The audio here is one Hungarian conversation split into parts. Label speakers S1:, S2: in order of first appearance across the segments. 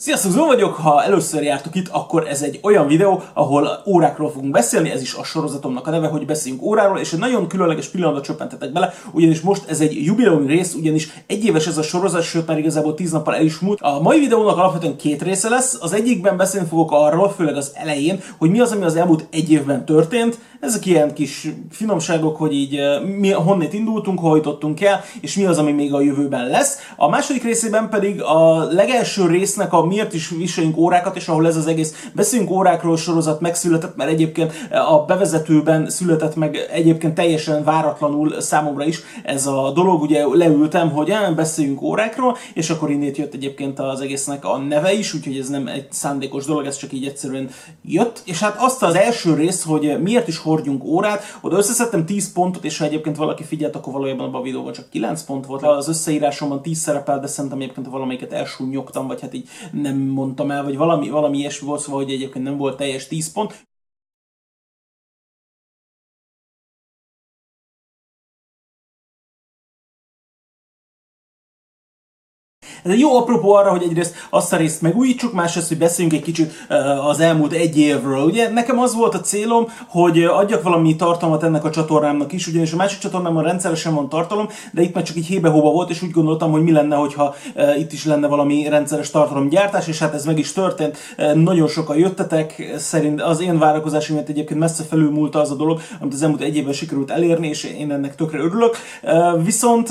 S1: Sziasztok, Zó vagyok, ha először jártok itt, akkor ez egy olyan videó, ahol órákról fogunk beszélni, ez is a sorozatomnak a neve, hogy beszéljünk óráról, és egy nagyon különleges pillanatra csöppentetek bele, ugyanis most ez egy jubileumi rész, ugyanis egy éves ez a sorozat, sőt már igazából tíz nappal el is múlt. A mai videónak alapvetően két része lesz, az egyikben beszélni fogok arról, főleg az elején, hogy mi az, ami az elmúlt egy évben történt, ezek ilyen kis finomságok, hogy így mi, honnét indultunk, hol jutottunk el, és mi az, ami még a jövőben lesz. A második részében pedig a legelső résznek a miért is viseljünk órákat, és ahol ez az egész beszéljünk órákról sorozat megszületett, mert egyébként a bevezetőben született meg egyébként teljesen váratlanul számomra is ez a dolog, ugye leültem, hogy el, beszéljünk órákról, és akkor innét jött egyébként az egésznek a neve is, úgyhogy ez nem egy szándékos dolog, ez csak így egyszerűen jött. És hát azt az első rész, hogy miért is hordjunk órát, oda összeszedtem 10 pontot, és ha egyébként valaki figyelt, akkor valójában abban a videóban csak 9 pont volt. Az összeírásomban 10 szerepel, de szerintem egyébként valamelyiket elsúnyogtam, vagy hát így nem mondtam el, vagy valami, valami ilyesmi volt, szóval, hogy egyébként nem volt teljes 10 pont. Ez egy jó apropó arra, hogy egyrészt azt a részt megújítsuk, másrészt, hogy beszéljünk egy kicsit az elmúlt egy évről. Ugye nekem az volt a célom, hogy adjak valami tartalmat ennek a csatornámnak is, ugyanis a másik csatornámon rendszeresen van tartalom, de itt már csak így hébe-hóba volt, és úgy gondoltam, hogy mi lenne, hogyha itt is lenne valami rendszeres tartalomgyártás, és hát ez meg is történt. Nagyon sokan jöttetek, szerint az én várakozásom miatt egyébként messze felülmúlta az a dolog, amit az elmúlt egy évben sikerült elérni, és én ennek tökre örülök. Viszont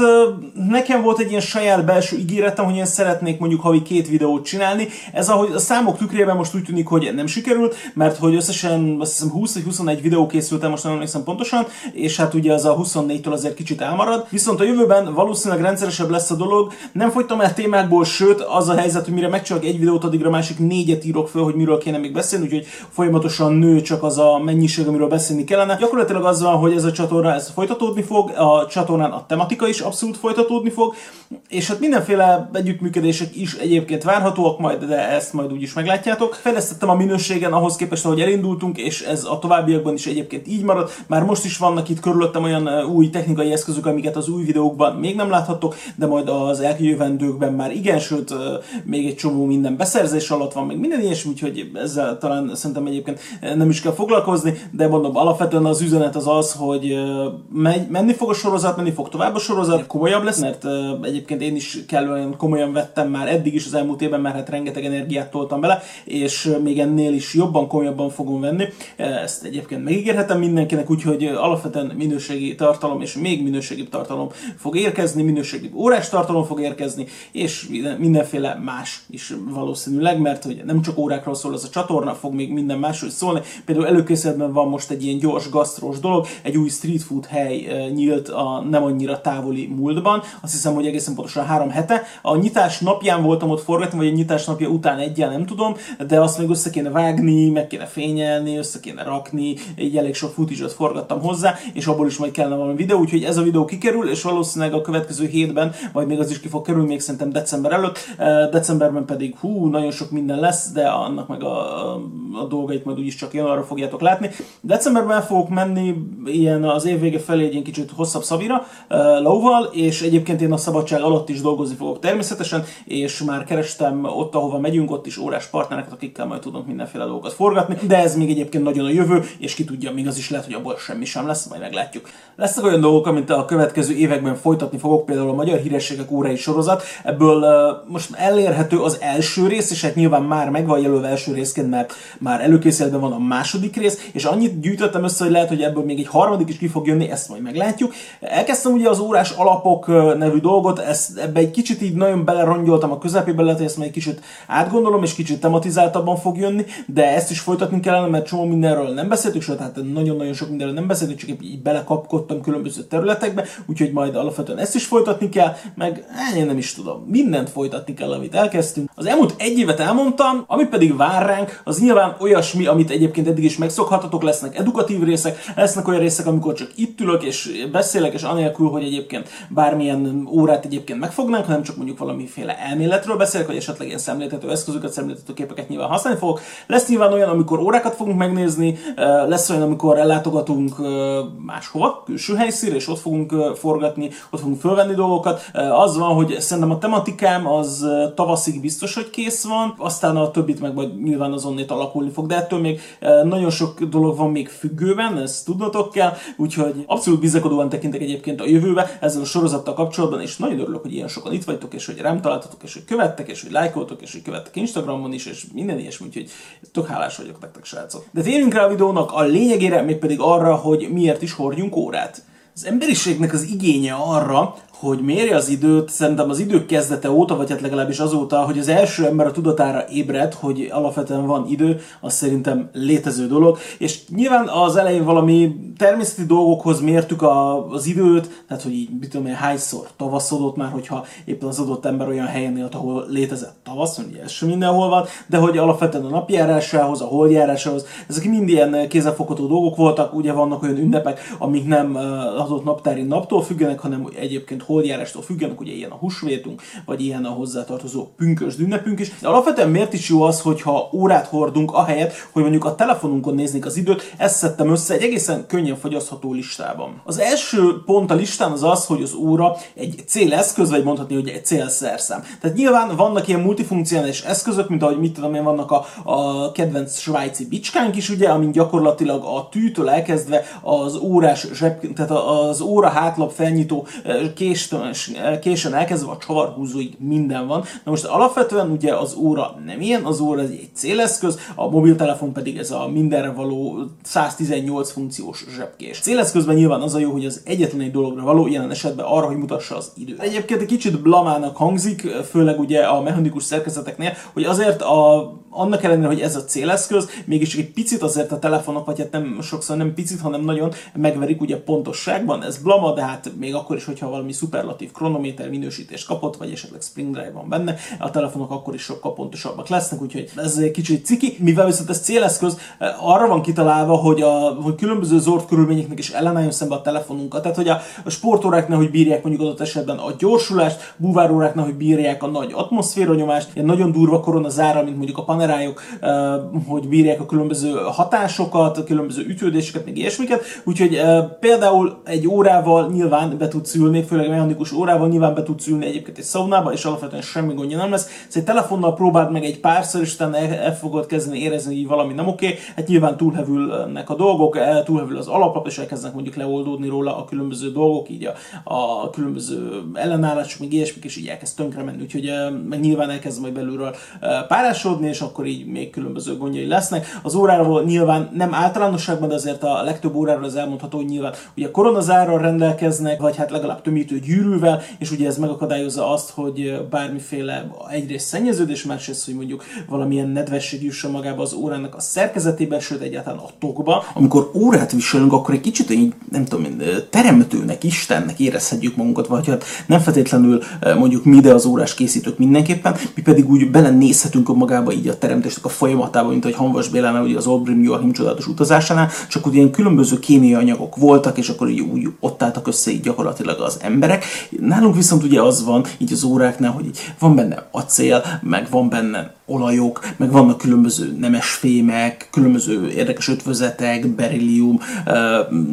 S1: nekem volt egy ilyen saját belső ígéretem, hogy én szeretnék mondjuk havi két videót csinálni. Ez ahogy a számok tükrében most úgy tűnik, hogy nem sikerült, mert hogy összesen azt hiszem 20 vagy 21 videó készült el, most nem emlékszem pontosan, és hát ugye az a 24-től azért kicsit elmarad. Viszont a jövőben valószínűleg rendszeresebb lesz a dolog. Nem fogytam el témákból, sőt az a helyzet, hogy mire megcsinálok egy videót, addigra másik négyet írok föl, hogy miről kéne még beszélni, úgyhogy folyamatosan nő csak az a mennyiség, amiről beszélni kellene. Gyakorlatilag az van, hogy ez a csatorna ez folytatódni fog, a csatornán a tematika is abszolút folytatódni fog, és hát mindenféle együttműködések is egyébként várhatóak majd, de ezt majd úgyis meglátjátok. Fejlesztettem a minőségen ahhoz képest, ahogy elindultunk, és ez a továbbiakban is egyébként így marad. Már most is vannak itt körülöttem olyan új technikai eszközök, amiket az új videókban még nem láthattok, de majd az eljövendőkben már igen, sőt még egy csomó minden beszerzés alatt van, még minden ilyesmi, úgyhogy ezzel talán szerintem egyébként nem is kell foglalkozni, de mondom, alapvetően az üzenet az az, hogy menni fog a sorozat, menni fog tovább a sorozat, komolyabb lesz, mert egyébként én is kellően komolyan vettem már eddig is az elmúlt évben, mert hát rengeteg energiát toltam bele, és még ennél is jobban, komolyabban fogom venni. Ezt egyébként megígérhetem mindenkinek, úgyhogy alapvetően minőségi tartalom és még minőségi tartalom fog érkezni, minőségi órás tartalom fog érkezni, és mindenféle más is valószínűleg, mert hogy nem csak órákról szól ez a csatorna, fog még minden másról szólni. Például előkészületben van most egy ilyen gyors gasztrós dolog, egy új street food hely nyílt a nem annyira távoli múltban, azt hiszem, hogy egészen pontosan három hete. A nyitás napján voltam ott forgatni, vagy a nyitás napja után egyen, nem tudom, de azt még össze kéne vágni, meg kéne fényelni, össze kéne rakni, egy elég sok footage forgattam hozzá, és abból is majd kellene valami videó, úgyhogy ez a videó kikerül, és valószínűleg a következő hétben, vagy még az is ki fog kerülni, még szerintem december előtt, decemberben pedig hú, nagyon sok minden lesz, de annak meg a, a, dolgait majd úgyis csak januárra fogjátok látni. Decemberben fogok menni ilyen az év vége felé egy kicsit hosszabb szabira, lóval, és egyébként én a szabadság alatt is dolgozni fogok természetesen, és már kerestem ott, ahova megyünk, ott is órás partnereket, akikkel majd tudunk mindenféle dolgokat forgatni, de ez még egyébként nagyon a jövő, és ki tudja, még az is lehet, hogy abból semmi sem lesz, majd meglátjuk. Lesznek olyan dolgok, amit a következő években folytatni fogok, például a Magyar Hírességek órai sorozat, ebből uh, most elérhető az első rész, és hát nyilván már meg van jelölve első részként, mert már előkészületben van a második rész, és annyit gyűjtöttem össze, hogy lehet, hogy ebből még egy harmadik is ki fog jönni, ezt majd meglátjuk. Elkezdtem ugye az órás alapok nevű dolgot, ezt ebbe egy kicsit így nagyon belerongyoltam a közepébe, lehet, hogy ezt egy kicsit átgondolom, és kicsit tematizáltabban fog jönni, de ezt is folytatni kellene, mert csomó mindenről nem beszéltük, sőt, hát nagyon-nagyon sok mindenről nem beszéltük, csak így belekapkodtam különböző területekbe, úgyhogy majd alapvetően ezt is folytatni kell, meg hát én nem is tudom, mindent folytatni kell, amit elkezdtünk. Az elmúlt egy évet elmondtam, ami pedig vár ránk, az nyilván olyasmi, amit egyébként eddig is megszokhatatok, lesznek edukatív részek, lesznek olyan részek, amikor csak itt ülök és beszélek, és anélkül, hogy egyébként bármilyen órát egyébként megfognánk, hanem csak mondjuk valami valamiféle elméletről beszélek, vagy esetleg ilyen szemléltető eszközöket, szemléltető képeket nyilván használni fogok. Lesz nyilván olyan, amikor órákat fogunk megnézni, lesz olyan, amikor ellátogatunk máshova, külső helyszínre, és ott fogunk forgatni, ott fogunk fölvenni dolgokat. Az van, hogy szerintem a tematikám az tavaszig biztos, hogy kész van, aztán a többit meg majd nyilván az onnét alakulni fog, de ettől még nagyon sok dolog van még függőben, ezt tudnotok kell, úgyhogy abszolút bizakodóan tekintek egyébként a jövőbe ezzel a sorozattal kapcsolatban, és nagyon örülök, hogy ilyen sokan itt vagytok, és hogy rám találtatok, és hogy követtek, és hogy lájkoltok, és hogy követtek Instagramon is, és minden ilyesmi, úgyhogy tök hálás vagyok nektek, srácok. De térjünk rá a videónak a lényegére, mégpedig arra, hogy miért is hordjunk órát. Az emberiségnek az igénye arra, hogy mérje az időt, szerintem az idők kezdete óta, vagy hát legalábbis azóta, hogy az első ember a tudatára ébred, hogy alapvetően van idő, az szerintem létező dolog. És nyilván az elején valami természeti dolgokhoz mértük a, az időt, tehát hogy így, mit tudom én, hányszor tavaszodott már, hogyha éppen az adott ember olyan helyen élt, ahol létezett tavasz, ugye ez mindenhol van, de hogy alapvetően a napjárásához, a holdjárásához, ezek mind ilyen kézzelfogható dolgok voltak, ugye vannak olyan ünnepek, amik nem adott naptári naptól függenek, hanem egyébként holdjárástól függenek, ugye ilyen a húsvétunk, vagy ilyen a hozzátartozó pünkös ünnepünk is. De alapvetően miért is jó az, hogyha órát hordunk, ahelyett, hogy mondjuk a telefonunkon néznék az időt, ezt szedtem össze egy egészen könnyen fogyasztható listában. Az első pont a listán az az, hogy az óra egy céleszköz, vagy mondhatni, hogy egy célszerszám. Tehát nyilván vannak ilyen multifunkcionális eszközök, mint ahogy mit tudom én, vannak a, a kedvenc svájci bicskánk is, ugye, amin gyakorlatilag a tűtől elkezdve az órás zseb, tehát az óra hátlap felnyitó kés késtön, késen elkezdve a csavarhúzóig minden van. Na most alapvetően ugye az óra nem ilyen, az óra egy céleszköz, a mobiltelefon pedig ez a mindenre való 118 funkciós zsebkés. Céleszközben nyilván az a jó, hogy az egyetlen egy dologra való, jelen esetben arra, hogy mutassa az időt. Egyébként egy kicsit blamának hangzik, főleg ugye a mechanikus szerkezeteknél, hogy azért a annak ellenére, hogy ez a céleszköz, mégis egy picit azért a telefonok, vagy hát nem sokszor nem picit, hanem nagyon megverik ugye pontosságban, ez blama, de hát még akkor is, hogyha valami szuperlatív kronométer minősítést kapott, vagy esetleg Spring Drive van benne, a telefonok akkor is sokkal pontosabbak lesznek, úgyhogy ez egy kicsit ciki, mivel viszont ez céleszköz, arra van kitalálva, hogy, a, hogy különböző zord körülményeknek is ellenálljon szembe a telefonunkat. Tehát, hogy a, a sportóráknál, hogy bírják mondjuk adott esetben a gyorsulást, búváróráknál, hogy bírják a nagy atmoszféranyomást, ilyen nagyon durva koronazára, mint mondjuk a panel kamerájuk, hogy bírják a különböző hatásokat, a különböző ütődéseket, még ilyesmiket. Úgyhogy például egy órával nyilván be tudsz ülni, főleg mechanikus órával nyilván be tudsz ülni egyébként egy szaunába, és alapvetően semmi gondja nem lesz. Szóval egy telefonnal próbáld meg egy párszor, és utána el fogod kezdeni érezni, hogy valami nem oké. Okay. Hát nyilván túlhevülnek a dolgok, túlhevül az alaplap, és elkezdenek mondjuk leoldódni róla a különböző dolgok, így a, a különböző ellenállások, még ilyesmik, és így elkezd tönkre menni. Úgyhogy meg nyilván elkezd majd belülről párásodni, és akkor akkor így még különböző gondjai lesznek. Az óráról nyilván nem általánosságban, de azért a legtöbb óráról az elmondható, hogy nyilván ugye koronazárral rendelkeznek, vagy hát legalább tömítő gyűrűvel, és ugye ez megakadályozza azt, hogy bármiféle egyrészt szennyeződés, másrészt, hogy mondjuk valamilyen nedvesség jusson magába az órának a szerkezetében, sőt egyáltalán a tokba. Amikor órát viselünk, akkor egy kicsit így, nem tudom, teremtőnek, Istennek érezhetjük magunkat, vagy hát nem feltétlenül mondjuk mi, de az órás készítők mindenképpen, mi pedig úgy belenézhetünk magába így a teremtésnek a folyamatában, mint ahogy Hanvas Bélánál, ugye az Old Joachim csodálatos utazásánál, csak úgy ilyen különböző kémiai anyagok voltak, és akkor így úgy ott álltak össze így gyakorlatilag az emberek. Nálunk viszont ugye az van, így az óráknál, hogy van benne acél, meg van benne olajok, meg vannak különböző nemes fémek, különböző érdekes ötvözetek, berillium,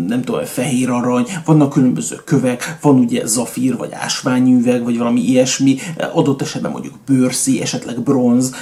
S1: nem tudom, fehér arany, vannak különböző kövek, van ugye zafír, vagy ásványüveg, vagy valami ilyesmi, adott esetben mondjuk bőrszi, esetleg bronz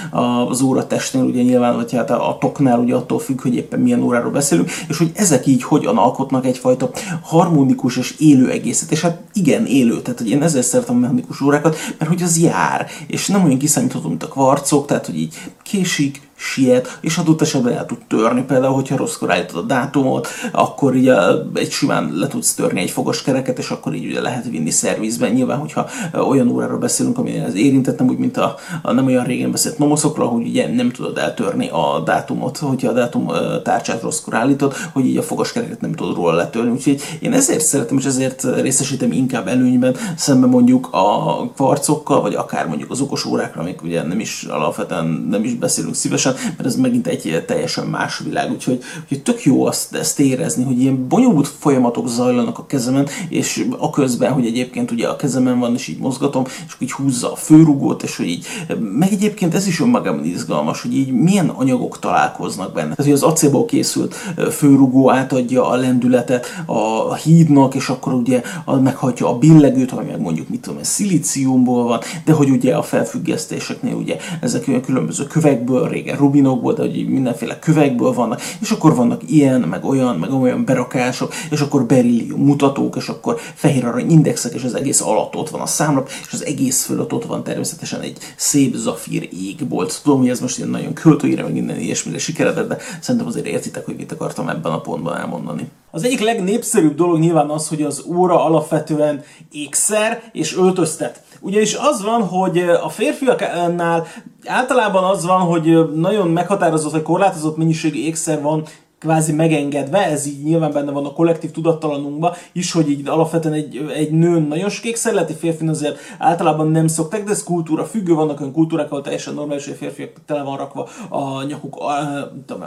S1: az óratestnél, ugye nyilván, vagy hát a toknál ugye attól függ, hogy éppen milyen óráról beszélünk, és hogy ezek így hogyan alkotnak egyfajta harmonikus és élő egészet, és hát igen, élő, tehát hogy én ezzel szeretem a mechanikus órákat, mert hogy az jár, és nem olyan kiszámítható, mint a kvarcok, tehát hogy így késik, siet, és adott esetben el tud törni. Például, hogyha rosszkor állítod a dátumot, akkor ugye egy simán le tudsz törni egy fogaskereket, és akkor így ugye lehet vinni szervizben. Nyilván, hogyha olyan óráról beszélünk, ami ez érintett, nem úgy, mint a, a nem olyan régen beszélt nomoszokról, hogy ugye nem tudod eltörni a dátumot, hogyha a dátum tárcsát rosszkor állítod, hogy így a fogaskereket nem tudod róla letörni. Úgyhogy én ezért szeretem, és ezért részesítem inkább előnyben, szemben mondjuk a kvarcokkal, vagy akár mondjuk az okos órákra, amik ugye nem is alapvetően nem is beszélünk szívesen, mert ez megint egy teljesen más világ, úgyhogy, úgyhogy tök jó azt, ezt érezni, hogy ilyen bonyolult folyamatok zajlanak a kezemen, és a közben, hogy egyébként ugye a kezemen van, és így mozgatom, és így húzza a főrugót, és hogy így, meg egyébként ez is önmagában izgalmas, hogy így milyen anyagok találkoznak benne. Tehát, hogy az acélból készült főrugó átadja a lendületet a hídnak, és akkor ugye meghajtja a billegőt, ami meg mondjuk mit tudom, szilíciumból van, de hogy ugye a felfüggesztéseknél ugye ezek olyan különböző kövekből, régen rubinokból, de hogy mindenféle kövekből vannak, és akkor vannak ilyen, meg olyan, meg olyan berakások, és akkor berillium mutatók, és akkor fehér arany indexek, és az egész alatt ott van a számlap, és az egész fölött ott van természetesen egy szép zafír égbolt. Tudom, hogy ez most ilyen nagyon költőire, meg minden ilyesmire sikeredett, de szerintem azért értitek, hogy mit akartam ebben a pontban elmondani. Az egyik legnépszerűbb dolog nyilván az, hogy az óra alapvetően ékszer és öltöztet. Ugyanis az van, hogy a férfiaknál általában az van, hogy nagyon meghatározott vagy korlátozott mennyiségű ékszer van kvázi megengedve, ez így nyilván benne van a kollektív tudattalanunkban is, hogy így alapvetően egy, egy nőn nagyon sok ékszer lehet, egy férfin azért általában nem szoktak, de ez kultúra függő, vannak olyan kultúrák, ahol teljesen normális, hogy a férfiak tele van rakva a nyakuk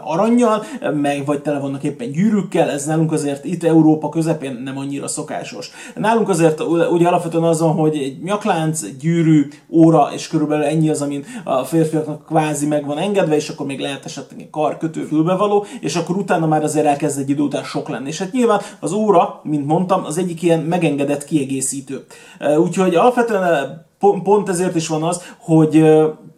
S1: aranyjal, meg vagy tele vannak éppen gyűrűkkel, ez nálunk azért itt Európa közepén nem annyira szokásos. Nálunk azért ugye alapvetően az van, hogy egy nyaklánc, gyűrű, óra, és körülbelül ennyi az, amin a férfiaknak kvázi meg van engedve, és akkor még lehet esetleg egy karkötő fülbevaló, és akkor utána már azért elkezd egy idő után sok lenni. És hát nyilván az óra, mint mondtam, az egyik ilyen megengedett kiegészítő. Úgyhogy alapvetően pont ezért is van az, hogy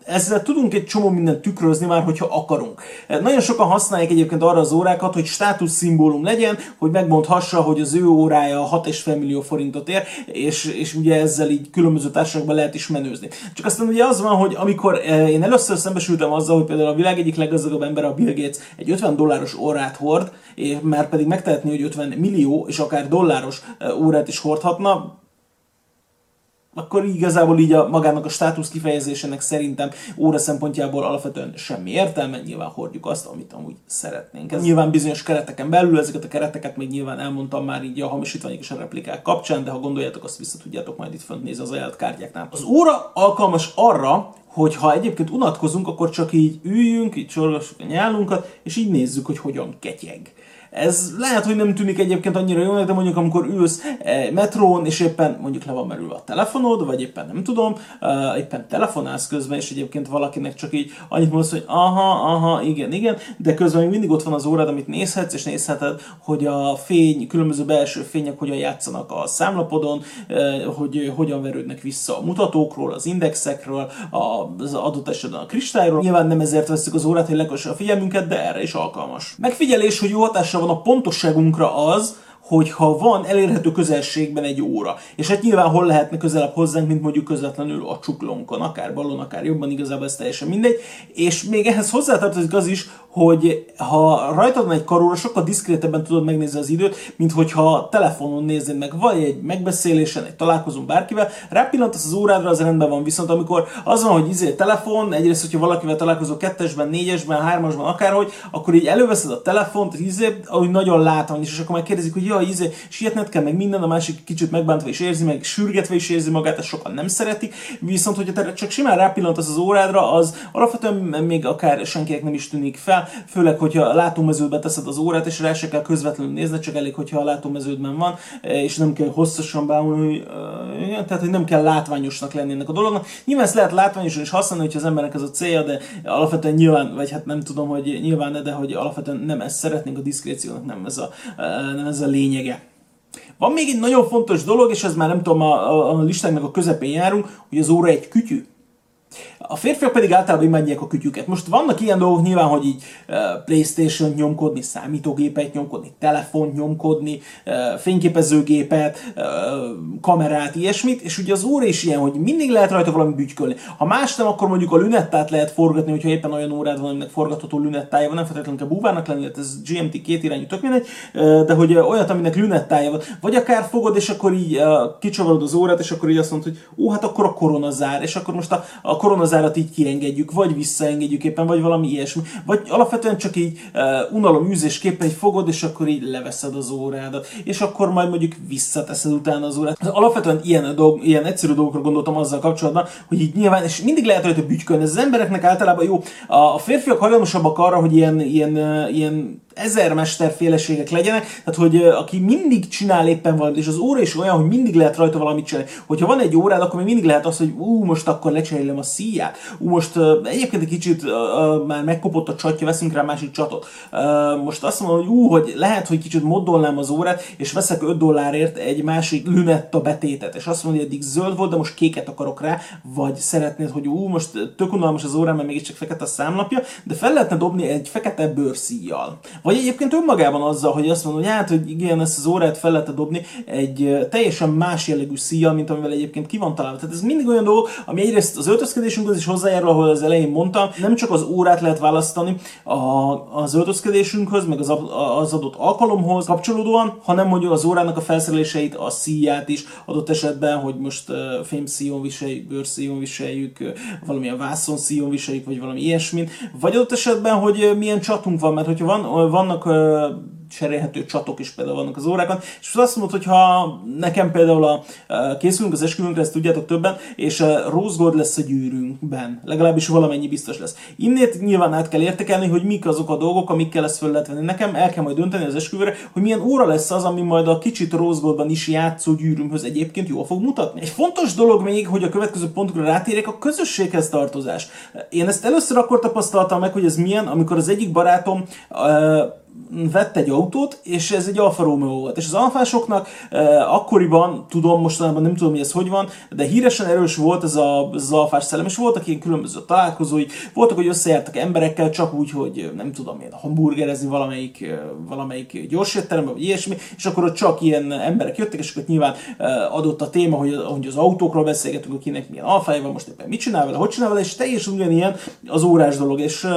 S1: ezzel tudunk egy csomó mindent tükrözni már, hogyha akarunk. Nagyon sokan használják egyébként arra az órákat, hogy státuszszimbólum legyen, hogy megmondhassa, hogy az ő órája 6,5 millió forintot ér, és, és ugye ezzel így különböző társaságban lehet is menőzni. Csak aztán ugye az van, hogy amikor eh, én először szembesültem azzal, hogy például a világ egyik leggazdagabb ember, a Bill Gates, egy 50 dolláros órát hord, már pedig megtehetni, hogy 50 millió és akár dolláros eh, órát is hordhatna, akkor igazából így a magának a státusz kifejezésének szerintem óra szempontjából alapvetően semmi értelme, nyilván hordjuk azt, amit amúgy szeretnénk. Ez nyilván bizonyos kereteken belül, ezeket a kereteket még nyilván elmondtam már így a hamisítványok és a replikák kapcsán, de ha gondoljátok, azt vissza tudjátok majd itt fönt nézni az ajánlott kártyáknál. Az óra alkalmas arra, hogy ha egyébként unatkozunk, akkor csak így üljünk, így csorgassuk a nyálunkat, és így nézzük, hogy hogyan ketyeg. Ez lehet, hogy nem tűnik egyébként annyira jónak, de mondjuk amikor ülsz metrón, és éppen mondjuk le van merülve a telefonod, vagy éppen nem tudom, éppen telefonálsz közben, és egyébként valakinek csak így annyit mondasz, hogy aha, aha, igen, igen, de közben még mindig ott van az órád, amit nézhetsz, és nézheted, hogy a fény, különböző belső fények hogyan játszanak a számlapodon, hogy hogyan verődnek vissza a mutatókról, az indexekről, az adott esetben a kristályról. Nyilván nem ezért veszük az órát, hogy lekösse a figyelmünket, de erre is alkalmas. Megfigyelés, hogy jó hatással van a pontosságunkra az, hogyha van elérhető közelségben egy óra. És hát nyilván hol lehetne közelebb hozzánk, mint mondjuk közvetlenül a csuklónkon, akár balon, akár jobban, igazából ez teljesen mindegy. És még ehhez hozzátartozik az is, hogy ha rajtad van egy karóra, sokkal diszkrétebben tudod megnézni az időt, mint hogyha telefonon néznéd meg, vagy egy megbeszélésen, egy találkozón bárkivel, rápillantasz az órádra, az rendben van, viszont amikor az van, hogy izé telefon, egyrészt, hogyha valakivel találkozol kettesben, négyesben, hármasban, akárhogy, akkor így előveszed a telefont, izé, ahogy nagyon látványos, és akkor kérdezik, hogy jaj, izé, sietned kell, meg minden, a másik kicsit megbántva is érzi, meg sürgetve is érzi magát, ezt sokan nem szeretik, viszont hogyha te csak simán rápillantasz az órádra, az alapvetően még akár senkinek nem is tűnik fel, főleg, hogyha a látómeződbe teszed az órát, és rá se kell közvetlenül nézni, csak elég, hogyha a látómeződben van, és nem kell hosszasan bámulni, tehát hogy nem kell látványosnak lenni ennek a dolognak. Nyilván ezt lehet látványosan is használni, hogyha az embernek ez a célja, de alapvetően nyilván, vagy hát nem tudom, hogy nyilván, de hogy alapvetően nem ezt szeretnénk, a diszkréciónak nem ez a, nem ez a lényege. Van még egy nagyon fontos dolog, és ez már nem tudom, a, a, a listánknak a közepén járunk, hogy az óra egy kütyű. A férfiak pedig általában imádják a kütyüket. Most vannak ilyen dolgok nyilván, hogy így Playstation nyomkodni, számítógépet nyomkodni, telefont nyomkodni, fényképezőgépet, kamerát, ilyesmit, és ugye az óra is ilyen, hogy mindig lehet rajta valami bütykölni. Ha más nem, akkor mondjuk a lünettát lehet forgatni, hogyha éppen olyan órád van, aminek forgatható lünettája van, nem feltétlenül kell búvának lenni, ez GMT két irányú, tök mindegy, de hogy olyat, aminek lünettája van. Vagy akár fogod, és akkor így kicsavarod az órát, és akkor így azt mondod, hogy ó, hát akkor a korona zár, és akkor most a, a a koronazárat így kiengedjük, vagy visszaengedjük éppen, vagy valami ilyesmi, vagy alapvetően csak így uh, unalom űzésképpen egy fogod, és akkor így leveszed az órádat, és akkor majd mondjuk visszateszed utána az órát. Az alapvetően ilyen, dolg, ilyen egyszerű dolgokra gondoltam azzal kapcsolatban, hogy így nyilván, és mindig lehet rajta bütykölni. Ez az embereknek általában jó. A férfiak hajlamosabbak arra, hogy ilyen, ilyen, ilyen ezer mesterféleségek legyenek, tehát hogy aki mindig csinál éppen valamit, és az óra is olyan, hogy mindig lehet rajta valamit csinálni. Hogyha van egy órád, akkor még mindig lehet az, hogy ú, most akkor lecserélem a szíját. Ú, most uh, egyébként egy kicsit uh, uh, már megkopott a csatja, veszünk rá másik csatot. Uh, most azt mondom, hogy ú, hogy lehet, hogy kicsit moddolnám az órát, és veszek 5 dollárért egy másik lünetta betétet, és azt mondja, hogy eddig zöld volt, de most kéket akarok rá, vagy szeretnéd, hogy ú, most tök unalmas az órám, mert mégiscsak fekete a számlapja, de fel lehetne dobni egy fekete bőrszíjjal. Vagy egyébként önmagában azzal, hogy azt mondom, hogy hát, hogy igen, ezt az órát fel lehet dobni egy teljesen más jellegű szíjjal, mint amivel egyébként ki van találva. Tehát ez mindig olyan dolog, ami egyrészt az öltözkedésünkhöz is hozzájárul, ahol az elején mondtam, nem csak az órát lehet választani a, az öltözkedésünkhöz, meg az, az adott alkalomhoz kapcsolódóan, hanem mondjuk az órának a felszereléseit, a szíját is, adott esetben, hogy most fémszíjon viseljük, bőrszíjon viseljük, valamilyen vászonszíjon viseljük, vagy valami ilyesmin, vagy adott esetben, hogy milyen csatunk van, mert hogyha van, vannak cserélhető csatok is például vannak az órákon, és azt mondod, hogy ha nekem például a, készülünk az esküvőnkre, ezt tudjátok többen, és a rose gold lesz a gyűrűnkben, legalábbis valamennyi biztos lesz. Innét nyilván át kell értekelni, hogy mik azok a dolgok, amikkel ezt föl lehet venni. Nekem el kell majd dönteni az esküvőre, hogy milyen óra lesz az, ami majd a kicsit rose goldban is játszó gyűrűmhöz egyébként jól fog mutatni. Egy fontos dolog még, hogy a következő pontokra rátérjek, a közösséghez tartozás. Én ezt először akkor tapasztaltam meg, hogy ez milyen, amikor az egyik barátom uh, vett egy autót, és ez egy Alfa Romeo volt. És az alfásoknak eh, akkoriban, tudom, mostanában nem tudom, hogy ez hogy van, de híresen erős volt ez a, az alfás szellem, és voltak ilyen különböző találkozói, voltak, hogy összejártak emberekkel, csak úgy, hogy nem tudom én, hamburgerezni valamelyik, eh, valamelyik gyorsértelembe, vagy ilyesmi, és akkor ott csak ilyen emberek jöttek, és akkor nyilván eh, adott a téma, hogy, hogy az autókról beszélgetünk, akinek milyen alfája van, most éppen mit csinál vele, hogy csinál vele, és teljesen ugyanilyen az órás dolog, és eh,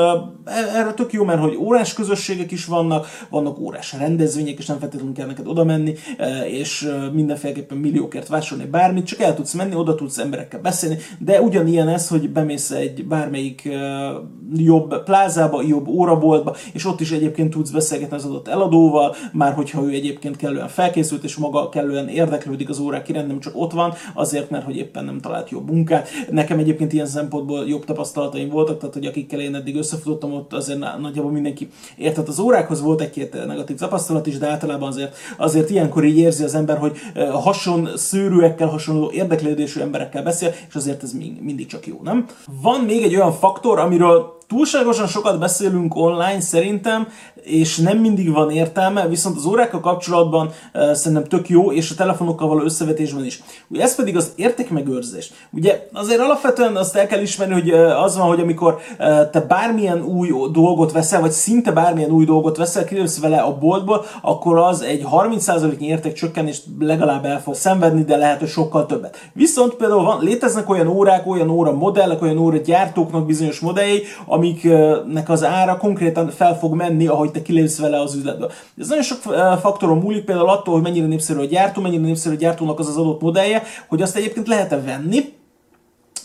S1: erre tök jó, mert hogy órás közösségek is vannak, vannak, vannak órás rendezvények, és nem feltétlenül kell neked oda menni, e, és e, mindenféleképpen milliókért vásárolni bármit, csak el tudsz menni, oda tudsz emberekkel beszélni, de ugyanilyen ez, hogy bemész egy bármelyik e, jobb plázába, jobb óraboltba, és ott is egyébként tudsz beszélgetni az adott eladóval, már hogyha ő egyébként kellően felkészült, és maga kellően érdeklődik az órák iránt, nem csak ott van, azért, mert hogy éppen nem talált jobb munkát. Nekem egyébként ilyen szempontból jobb tapasztalataim voltak, tehát hogy akikkel én eddig összefutottam, ott azért nagyjából mindenki értett az órákhoz, volt egy-két negatív tapasztalat is, de általában azért, azért ilyenkor így érzi az ember, hogy hason szőrűekkel, hasonló érdeklődésű emberekkel beszél, és azért ez mindig csak jó, nem? Van még egy olyan faktor, amiről túlságosan sokat beszélünk online szerintem, és nem mindig van értelme, viszont az órákkal kapcsolatban uh, szerintem tök jó, és a telefonokkal való összevetésben is. Ugye ez pedig az értékmegőrzés. Ugye azért alapvetően azt el kell ismerni, hogy uh, az van, hogy amikor uh, te bármilyen új dolgot veszel, vagy szinte bármilyen új dolgot veszel, kilősz vele a boltból, akkor az egy 30%-nyi értékcsökkenést legalább el fog szenvedni, de lehet, hogy sokkal többet. Viszont például van, léteznek olyan órák, olyan óra modellek, olyan óra gyártóknak bizonyos modelljei, amiknek az ára konkrétan fel fog menni, ahogy te kilépsz vele az üzletből. Ez nagyon sok faktoron múlik, például attól, hogy mennyire népszerű a gyártó, mennyire népszerű a gyártónak az az adott modellje, hogy azt egyébként lehet-e venni,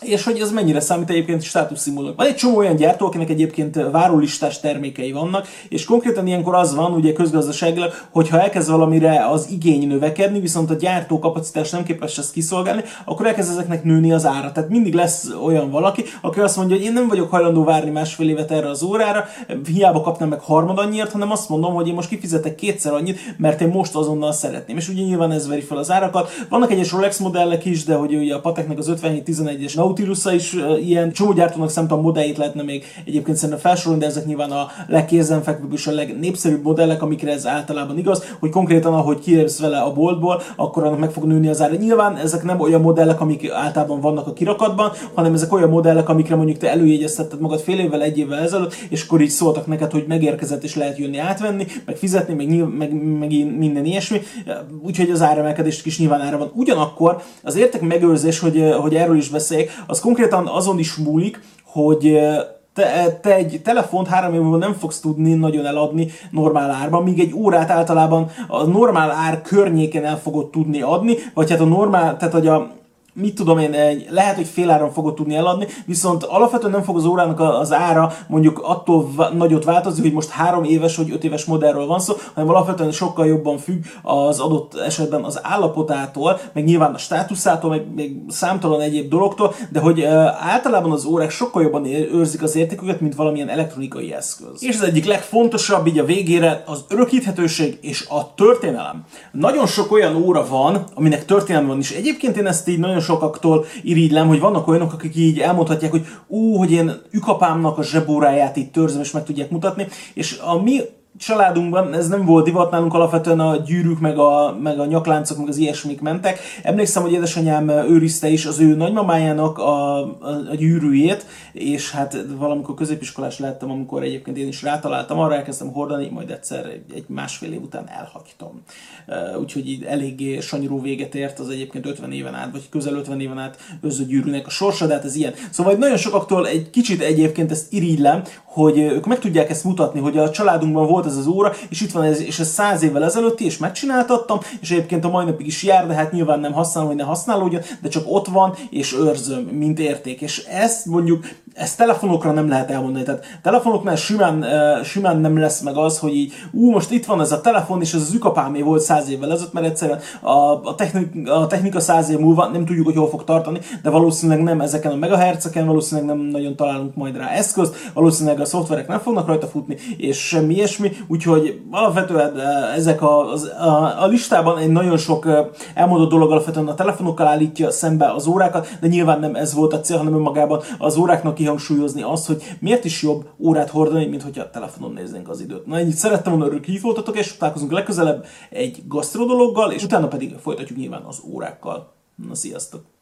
S1: és hogy ez mennyire számít egyébként státuszszimbólumnak. Van egy csomó olyan gyártó, akinek egyébként várólistás termékei vannak, és konkrétan ilyenkor az van, ugye közgazdaságilag, hogyha elkezd valamire az igény növekedni, viszont a gyártó kapacitás nem képes ezt kiszolgálni, akkor elkezd ezeknek nőni az ára. Tehát mindig lesz olyan valaki, aki azt mondja, hogy én nem vagyok hajlandó várni másfél évet erre az órára, hiába kapnám meg harmad annyiért, hanem azt mondom, hogy én most kifizetek kétszer annyit, mert én most azonnal szeretném. És ugye nyilván ez veri fel az árakat. Vannak egyes Rolex modellek is, de hogy ugye a Pateknek az 5711-es Nautilusa is ilyen csomó gyártónak szerintem a modelljét lehetne még egyébként szerintem felsorolni, de ezek nyilván a legkézenfekvőbb és a legnépszerűbb modellek, amikre ez általában igaz, hogy konkrétan ahogy kilépsz vele a boltból, akkor annak meg fog nőni az ára. Nyilván ezek nem olyan modellek, amik általában vannak a kirakatban, hanem ezek olyan modellek, amikre mondjuk te előjegyeztetted magad fél évvel, egy évvel ezelőtt, és akkor így szóltak neked, hogy megérkezett és lehet jönni átvenni, meg fizetni, meg, nyilv, meg, meg minden ilyesmi. Úgyhogy az áremelkedés is nyilván ára van. Ugyanakkor az érték megőrzés, hogy, hogy erről is beszéljek, az konkrétan azon is múlik, hogy te, te egy telefont három év múlva nem fogsz tudni nagyon eladni normál árban, míg egy órát általában a normál ár környéken el fogod tudni adni, vagy hát a normál, tehát hogy a, mit tudom én, lehet, hogy féláron fogod tudni eladni, viszont alapvetően nem fog az órának az ára mondjuk attól nagyot változni, hogy most három éves vagy öt éves modellről van szó, hanem alapvetően sokkal jobban függ az adott esetben az állapotától, meg nyilván a státuszától, meg még számtalan egyéb dologtól, de hogy általában az órák sokkal jobban őrzik az értéküket, mint valamilyen elektronikai eszköz. És az egyik legfontosabb így a végére az örökíthetőség és a történelem. Nagyon sok olyan óra van, aminek történelem van is. Egyébként én ezt így nagyon sokaktól irigylem, hogy vannak olyanok, akik így elmondhatják, hogy ú, hogy én ükapámnak a zsebóráját itt törzöm, és meg tudják mutatni. És a mi családunkban ez nem volt divat, nálunk alapvetően a gyűrűk, meg a, meg a nyakláncok, meg az ilyesmik mentek. Emlékszem, hogy édesanyám őrizte is az ő nagymamájának a, a, a gyűrűjét, és hát valamikor középiskolás lettem, amikor egyébként én is rátaláltam, arra elkezdtem hordani, majd egyszer egy, másfél év után elhagytam. Úgyhogy így eléggé sanyarú véget ért az egyébként 50 éven át, vagy közel 50 éven át őző gyűrűnek a sorsa, de hát ez ilyen. Szóval nagyon sokaktól egy kicsit egyébként ezt irigylem, hogy ők meg tudják ezt mutatni, hogy a családunkban volt ez az óra, és itt van ez, és ez száz évvel ezelőtti, és megcsináltattam, és egyébként a mai napig is jár, de hát nyilván nem használom, hogy ne használódjon, de csak ott van, és őrzöm, mint érték. És ezt mondjuk, ezt telefonokra nem lehet elmondani. Tehát telefonoknál simán, simán nem lesz meg az, hogy így, ú, most itt van ez a telefon, és ez az ükapámé volt száz évvel ezelőtt, mert egyszerűen a, a, technik, a technika száz év múlva nem tudjuk, hogy hol fog tartani, de valószínűleg nem ezeken a megahertzeken, valószínűleg nem nagyon találunk majd rá eszközt, valószínűleg a szoftverek nem fognak rajta futni, és semmi ilyesmi, úgyhogy alapvetően ezek a, a, a listában egy nagyon sok elmondott dolog alapvetően a telefonokkal állítja szembe az órákat, de nyilván nem ez volt a cél, hanem önmagában az óráknak kihangsúlyozni azt, hogy miért is jobb órát hordani, mint hogyha a telefonon néznénk az időt. Na ennyit szerettem volna, örülök, hogy voltatok, és találkozunk legközelebb egy gasztrodologgal, és utána pedig folytatjuk nyilván az órákkal. Na sziasztok!